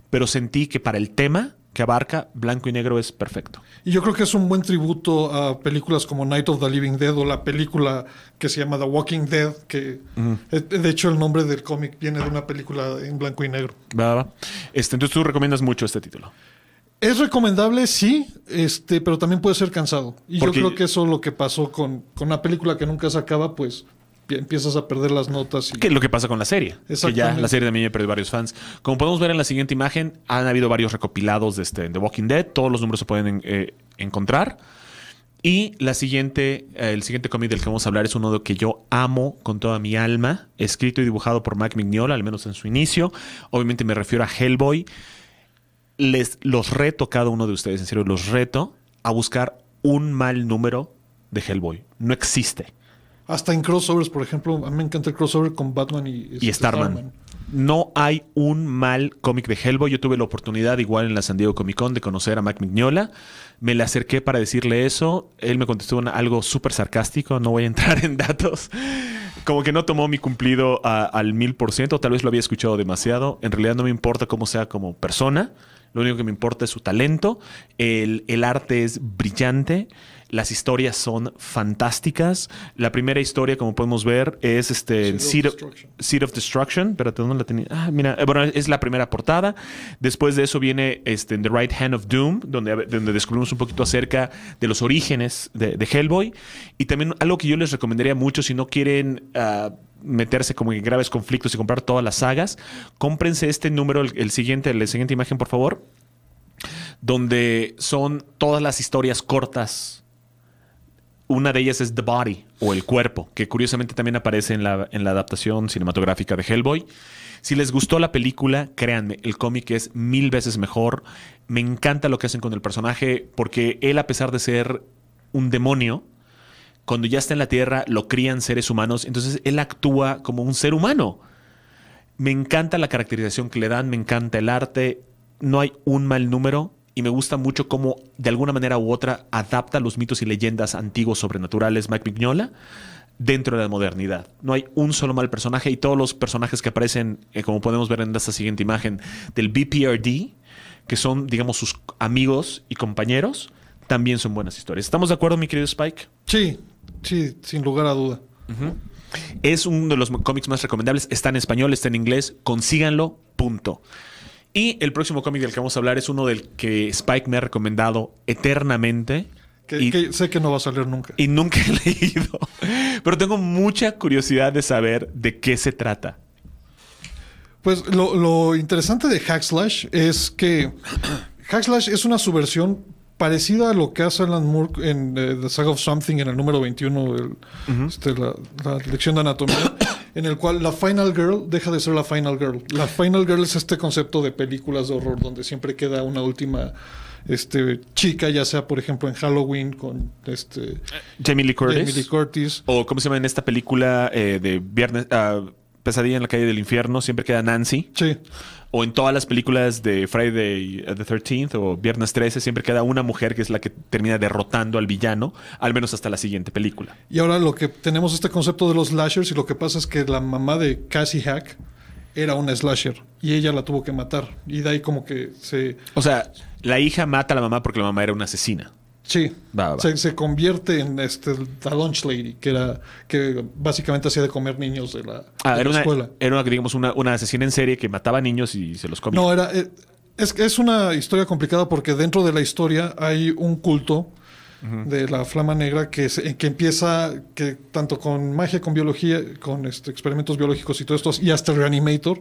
S2: pero sentí que para el tema que abarca, blanco y negro es perfecto.
S6: Y yo creo que es un buen tributo a películas como Night of the Living Dead o la película que se llama The Walking Dead, que eh, de hecho el nombre del cómic viene de una película en blanco y negro.
S2: ¿Va, va? Este, entonces tú recomiendas mucho este título.
S6: Es recomendable, sí, este, pero también puede ser cansado. Y
S2: Porque-
S6: yo creo que eso es lo que pasó con, con una película que nunca se acaba, pues pi- empiezas a perder las notas. Y...
S2: Que es lo que pasa con la serie. Que ya la serie también me perdió varios fans. Como podemos ver en la siguiente imagen, han habido varios recopilados de este, The Walking Dead. Todos los números se pueden eh, encontrar. Y la siguiente, eh, el siguiente cómic del que vamos a hablar es uno de que yo amo con toda mi alma, escrito y dibujado por Mac Mignola, al menos en su inicio. Obviamente me refiero a Hellboy. Les los reto a cada uno de ustedes, en serio, los reto a buscar un mal número de Hellboy. No existe.
S6: Hasta en crossovers, por ejemplo, a mí me encanta el crossover con Batman y,
S2: y
S6: este,
S2: Starman. No hay un mal cómic de Hellboy. Yo tuve la oportunidad, igual en la San Diego Comic Con, de conocer a Mac Mignola. Me le acerqué para decirle eso. Él me contestó una- algo súper sarcástico. No voy a entrar en datos. Como que no tomó mi cumplido a- al mil por ciento. Tal vez lo había escuchado demasiado. En realidad no me importa cómo sea como persona. Lo único que me importa es su talento. El, el arte es brillante. Las historias son fantásticas. La primera historia, como podemos ver, es este
S6: Seed of
S2: of,
S6: Destruction.
S2: Seed of Destruction. Espérate, ¿dónde la tenía? Ah, mira, eh, bueno, es la primera portada. Después de eso viene este, The Right Hand of Doom, donde, donde descubrimos un poquito acerca de los orígenes de, de Hellboy. Y también algo que yo les recomendaría mucho si no quieren ah, meterse como en graves conflictos y comprar todas las sagas, cómprense este número, el, siguiente, la siguiente imagen, por favor, donde son todas las historias cortas una de ellas es The Body o El Cuerpo, que curiosamente también aparece en la, en la adaptación cinematográfica de Hellboy. Si les gustó la película, créanme, el cómic es mil veces mejor. Me encanta lo que hacen con el personaje porque él, a pesar de ser un demonio, cuando ya está en la Tierra, lo crían seres humanos, entonces él actúa como un ser humano. Me encanta la caracterización que le dan, me encanta el arte, no hay un mal número y me gusta mucho cómo de alguna manera u otra adapta los mitos y leyendas antiguos sobrenaturales Mike Mignola dentro de la modernidad. No hay un solo mal personaje y todos los personajes que aparecen, eh, como podemos ver en esta siguiente imagen, del BPRD, que son, digamos, sus amigos y compañeros, también son buenas historias. ¿Estamos de acuerdo, mi querido Spike?
S6: Sí, sí, sin lugar a duda.
S2: Es uno de los cómics más recomendables. Está en español, está en inglés. Consíganlo, punto. Y el próximo cómic del que vamos a hablar es uno del que Spike me ha recomendado eternamente.
S6: Que,
S2: y,
S6: que sé que no va a salir nunca.
S2: y nunca he leído. Pero tengo mucha curiosidad de saber de qué se trata.
S6: Pues lo, lo interesante de Hackslash es que Hackslash es una subversión parecida a lo que hace Alan Moore en eh, The Saga of Something en el número 21, el- este, la, la lección de anatomía, en el cual la Final Girl deja de ser la Final Girl. La Final Girl es este concepto de películas de horror donde siempre queda una última este, chica, ya sea por ejemplo en Halloween con este,
S2: Jamie Lee Curtis.
S6: Jamie Lee Curtis.
S2: O cómo se llama en esta película eh, de Viernes... ah, Pesadilla en la calle del infierno. Siempre queda Nancy.
S6: Sí.
S2: O en todas las películas de Friday the 13th o Viernes 13 siempre queda una mujer que es la que termina derrotando al villano, al menos hasta la siguiente película.
S6: Y ahora lo que tenemos este concepto de los slashers y lo que pasa es que la mamá de Cassie Hack era una slasher y ella la tuvo que matar. Y de ahí como que se...
S2: O sea, la hija mata a la mamá porque la mamá era una asesina.
S6: Sí,
S2: Va, va.
S6: Se, se convierte en este, la lunch lady, que era que básicamente hacía de comer niños de la,
S2: Ah,
S6: de
S2: era
S6: la
S2: una,
S6: escuela.
S2: era una, digamos, una, una asesina en serie que mataba niños y se los comía.
S6: No, era... eh, Es, es una historia complicada porque dentro de la historia hay un culto de la flama negra que, se- que empieza que tanto con magia, con biología, con este, experimentos biológicos y todo esto, y hasta Reanimator,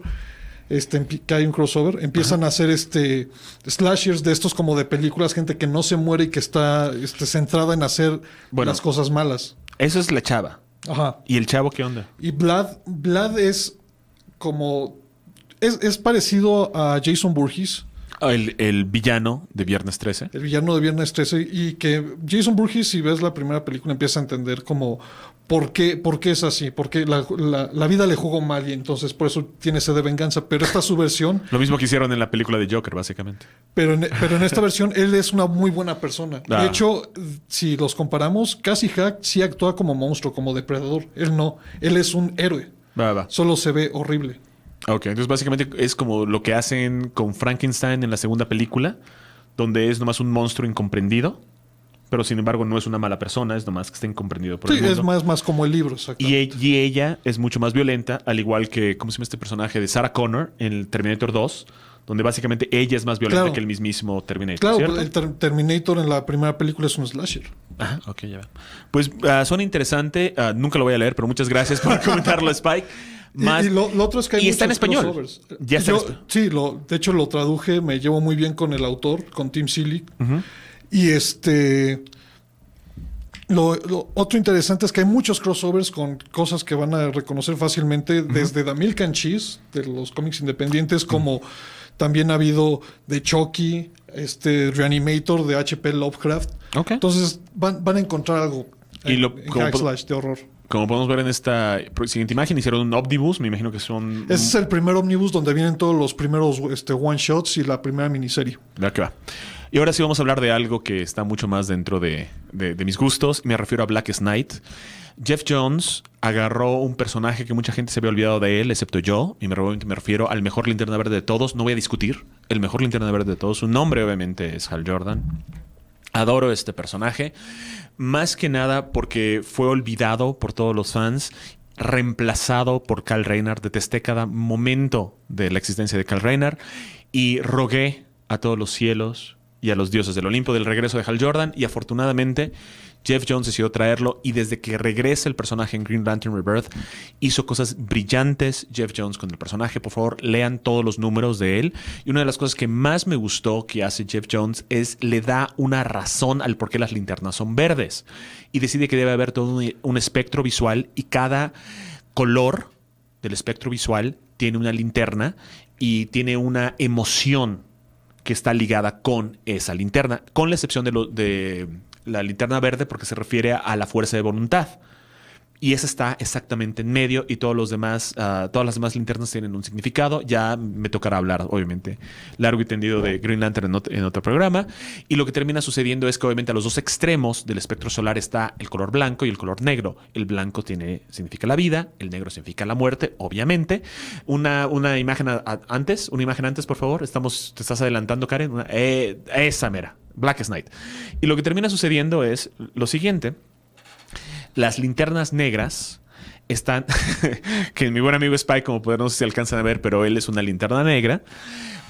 S6: este, que hay un crossover, empiezan a hacer este slashers de estos como de películas, gente que no se muere y que está este, centrada en hacer
S2: Bueno.
S6: las cosas malas.
S2: Eso es la chava.
S6: Ajá.
S2: ¿Y el chavo qué onda?
S6: Y Vlad, Vlad es como. Es, es parecido a Jason Burgess,
S2: Ah, El, el villano de Viernes 13.
S6: el villano de Viernes 13, y que Jason Burgess, si ves la primera película, empieza a entender como por qué, por qué es así, por qué la, la- la vida le jugó mal y entonces por eso tiene sed de venganza. Pero esta es su versión,
S2: Lo mismo que hicieron en la película de Joker, básicamente.
S6: pero en, pero en esta versión él es una muy buena persona.
S2: Ah.
S6: De hecho, si los comparamos, casi Hack sí actúa como monstruo, como depredador. Él no, él es un héroe.
S2: Va, va.
S6: Solo se ve horrible.
S2: Ok, entonces básicamente es como lo que hacen con Frankenstein en la segunda película, donde es nomás un monstruo incomprendido, pero sin embargo no es una mala persona, es nomás que está incomprendido por
S6: Sí,
S2: el mundo.
S6: es más, más como el libro.
S2: Y, e- y ella es mucho más violenta, al igual que, ¿cómo se llama este personaje? De Sarah Connor en el Terminator 2, donde básicamente ella es más violenta
S6: Claro.
S2: que el mismísimo Terminator.
S6: Claro,
S2: ¿cierto?
S6: el Ter- Terminator en la primera película es un slasher.
S2: Ajá, ok, ya veo. Pues ah, suena interesante, ah, nunca lo voy a leer, pero muchas gracias por comentarlo, Spike.
S6: Y-
S2: Más,
S6: y, lo, lo otro es que hay
S2: y está en español.
S6: crossovers.
S2: Ya está en
S6: Yo-
S2: español.
S6: Sí, lo, de hecho lo traduje, me llevo muy bien con el autor, con Tim Seeley. Y este... Lo, lo otro interesante es que hay muchos crossovers con cosas que van a reconocer fácilmente, desde The Milk and Cheese, de los cómics independientes, como también ha habido de Chucky, este Reanimator de H.P. Lovecraft. Entonces van, van a encontrar algo
S2: Y
S6: en,
S2: lo-
S6: en
S2: como
S6: hack
S2: por-
S6: slash de horror.
S2: Como podemos ver en esta siguiente imagen, hicieron un omnibus, me imagino que son...
S6: Ese es el primer omnibus donde vienen todos los primeros este, one shots y la primera miniserie.
S2: Va que va. Y ahora sí vamos a hablar de algo que está mucho más dentro de, mis gustos. Me refiero a Black Knight. Jeff Jones agarró un personaje que mucha gente se había olvidado de él, excepto yo. Y me, re- me refiero al mejor linterna verde de todos. No voy a discutir. El mejor linterna verde de todos. Su nombre, obviamente, es Hal Jordan. Adoro este personaje. Más que nada porque fue olvidado por todos los fans, reemplazado por Kyle Rayner. Detesté cada momento de la existencia de Kyle Rayner y rogué a todos los cielos y a los dioses del Olimpo del regreso de Hal Jordan y afortunadamente Jeff Jones decidió traerlo y desde que regresa el personaje en Green Lantern Rebirth hizo cosas brillantes Jeff Jones con el personaje. Por favor, lean todos los números de él. Y una de las cosas que más me gustó que hace Jeff Jones es le da una razón al por qué las linternas son verdes y decide que debe haber todo un, un espectro visual y cada color del espectro visual tiene una linterna y tiene una emoción que está ligada con esa linterna, con la excepción de, lo- de la linterna verde porque se refiere a la fuerza de voluntad. Y esa está exactamente en medio y todos los demás, ah, todas las demás linternas tienen un significado. Ya me tocará hablar, obviamente, largo y tendido de Green Lantern en, ot- en otro programa. Y lo que termina sucediendo es que obviamente a los dos extremos del espectro solar está el color blanco y el color negro. El blanco tiene, significa la vida, el negro significa la muerte, obviamente. Una, una imagen antes, una imagen antes, por favor. Estamos, te estás adelantando, Karen. Una- eh, esa mera, Black Knight. Y lo que termina sucediendo es lo siguiente las linternas negras están, que mi buen amigo Spike, como pueden, no sé si alcanzan a ver, pero él es una linterna negra.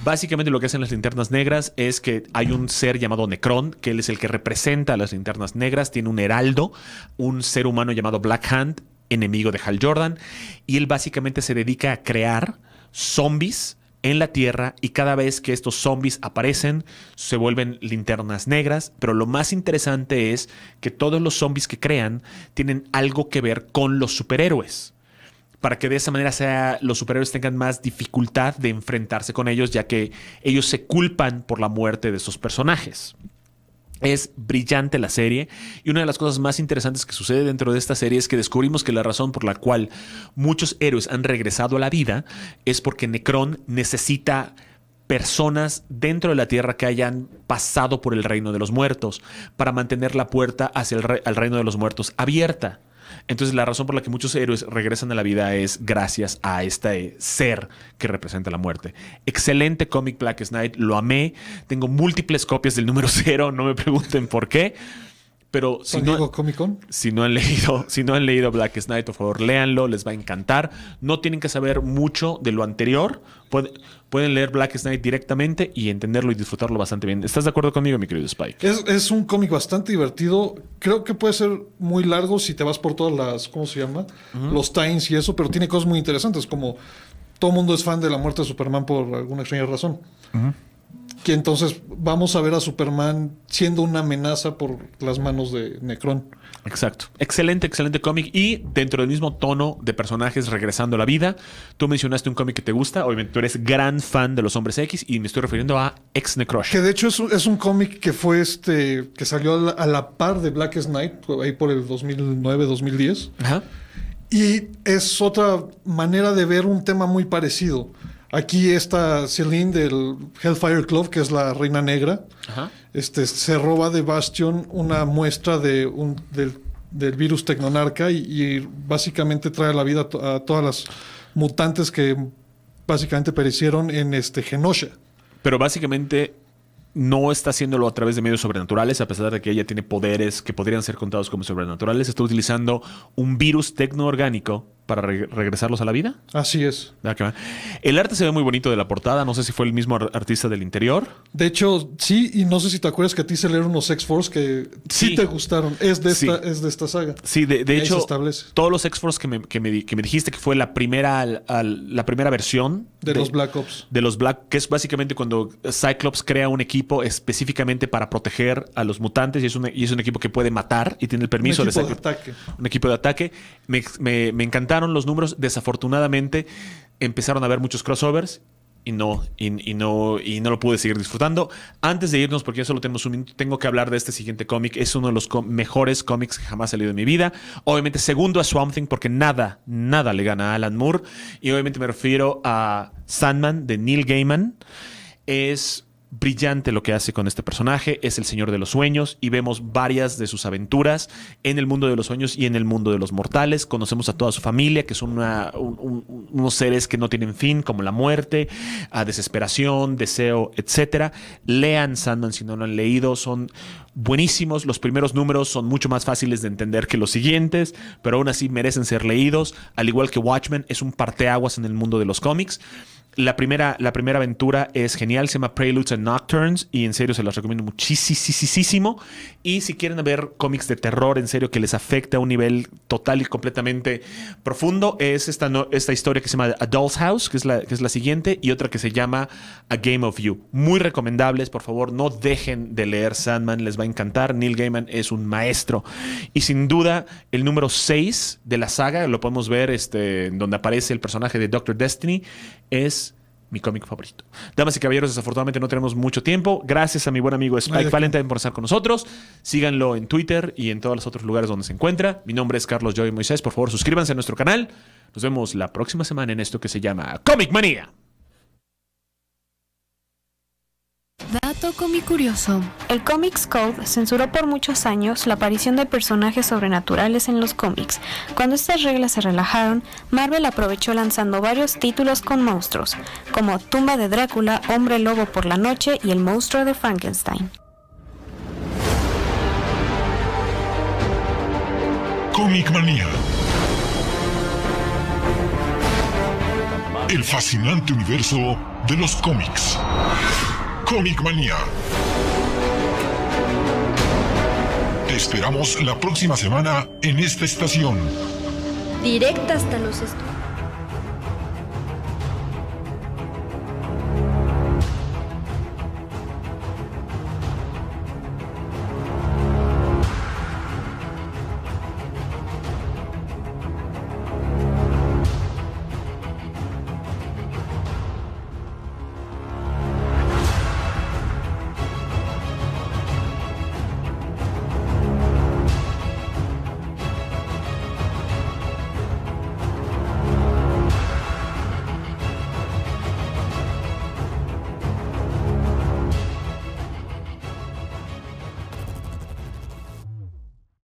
S2: Básicamente lo que hacen las linternas negras es que hay un ser llamado Necron, que él es el que representa a las linternas negras, tiene un heraldo, un ser humano llamado Black Hand, enemigo de Hal Jordan, y él básicamente se dedica a crear zombies en la Tierra y cada vez que estos zombies aparecen se vuelven linternas negras, pero lo más interesante es que todos los zombies que crean tienen algo que ver con los superhéroes para que de esa manera sea, los superhéroes tengan más dificultad de enfrentarse con ellos, ya que ellos se culpan por la muerte de esos personajes. Es brillante la serie y una de las cosas más interesantes que sucede dentro de esta serie es que descubrimos que la razón por la cual muchos héroes han regresado a la vida es porque Necron necesita personas dentro de la Tierra que hayan pasado por el reino de los muertos para mantener la puerta hacia el reino de los muertos abierta. Entonces la razón por la que muchos héroes regresan a la vida es gracias a este ser que representa la muerte. Excelente cómic Black Knight, lo amé. Tengo múltiples copias del número cero, no me pregunten por qué. Pero si no, si no han leído, si no han leído Blackest Night, por favor, léanlo, les va a encantar. No tienen que saber mucho de lo anterior. Puede- pueden leer Blackest Night directamente y entenderlo y disfrutarlo bastante bien. ¿Estás de acuerdo conmigo, mi querido Spike?
S6: Es, es un cómic bastante divertido. Creo que puede ser muy largo si te vas por todas las, ¿cómo se llama? Los times y eso, pero tiene cosas muy interesantes, como todo mundo es fan de la muerte de Superman por alguna extraña razón. Que entonces vamos a ver a Superman siendo una amenaza por las manos de Necron.
S2: Exacto. Excelente, excelente cómic. Y dentro del mismo tono de personajes regresando a la vida, tú mencionaste un cómic que te gusta. Obviamente tú eres gran fan de los hombres X y me estoy refiriendo a Ex Necrosh.
S6: Que de hecho es un, es un cómic que fue este, que salió a la, a la par de Blackest Night, ahí por el 2009-2010.
S2: Ajá.
S6: Y es otra manera de ver un tema muy parecido. Aquí está Celine del Hellfire Club, que es la reina negra.
S2: Ajá.
S6: Este, se roba de Bastion una muestra de un, del, del virus tecnonarca y, y básicamente trae a la vida a todas las mutantes que básicamente perecieron en este Genosha.
S2: Pero básicamente no está haciéndolo a través de medios sobrenaturales, a pesar de que ella tiene poderes que podrían ser contados como sobrenaturales. Está utilizando un virus tecnoorgánico para re- regresarlos a la vida.
S6: Así es.
S2: Ah. El arte se ve muy bonito de la portada. No sé si fue el mismo ar- artista del interior.
S6: De hecho, sí, y no sé si te acuerdas que a ti se leyeron unos X-Force que sí.
S2: Sí.
S6: te gustaron. Es de,
S2: Sí.
S6: esta, es de esta saga.
S2: Sí, de, de hecho, todos los X-Force que me, que, me, que me dijiste que fue la primera, al- al- la primera versión
S6: De, los Black Ops.
S2: de los Black, que es básicamente cuando Cyclops crea un equipo específicamente para proteger a los mutantes y es un, y es un equipo que puede matar y tiene el permiso
S6: Un equipo
S2: de
S6: de
S2: Cyclops-
S6: ataque.
S2: un equipo de ataque. Me, me- me los números. Desafortunadamente empezaron a haber muchos crossovers y no, y, no, y no lo pude seguir disfrutando. Antes de irnos, porque ya solo tenemos un minuto, tengo que hablar de este siguiente cómic. Es uno de los mejores cómics que jamás ha salido en mi vida. Obviamente, segundo a Swamp Thing, porque nada, nada le gana a Alan Moore. Y obviamente me refiero a Sandman de Neil Gaiman. Es brillante lo que hace con este personaje, es el Señor de los Sueños y vemos varias de sus aventuras en el mundo de los sueños y en el mundo de los mortales. Conocemos a toda su familia, que son unos seres que no tienen fin, como la muerte, a desesperación, deseo, etcétera. Lean Sandman si no lo han leído, son buenísimos. Los primeros números son mucho más fáciles de entender que los siguientes, pero aún así merecen ser leídos. Al igual que Watchmen, es un parteaguas en el mundo de los cómics. La primera, la primera aventura es genial, se llama Preludes and Nocturnes y en serio se las recomiendo muchísimo. Y si quieren ver cómics de terror en serio que les afecta a un nivel total y completamente profundo, es esta, esta historia que se llama A Doll's House, que es, la, que es la siguiente, y otra que se llama A Game of You. Muy recomendables, por favor, no dejen de leer Sandman, les va a encantar. Neil Gaiman es un maestro. Y sin duda, el número 6 de la saga, lo podemos ver este, donde aparece el personaje de Doctor Destiny, es mi cómic favorito. Damas y caballeros, desafortunadamente no tenemos mucho tiempo. Gracias a mi buen amigo Spike. Valentine por estar con nosotros. Síganlo en Twitter y en todos los otros lugares donde se encuentra. Mi nombre es Carlos Joy Moisés. Por favor, suscríbanse a nuestro canal. Nos vemos la próxima semana en esto que se llama Comic Manía.
S4: Dato curioso.
S5: El Comics Code censuró por muchos años la aparición de personajes sobrenaturales en los cómics. Cuando estas reglas se relajaron, Marvel aprovechó lanzando varios títulos con monstruos, como Tumba de Drácula, Hombre Lobo por la Noche y El Monstruo de Frankenstein.
S1: Comic Manía. El fascinante universo de los cómics. Comic Manía. Te esperamos la próxima semana en esta estación.
S7: Directa hasta los estudios.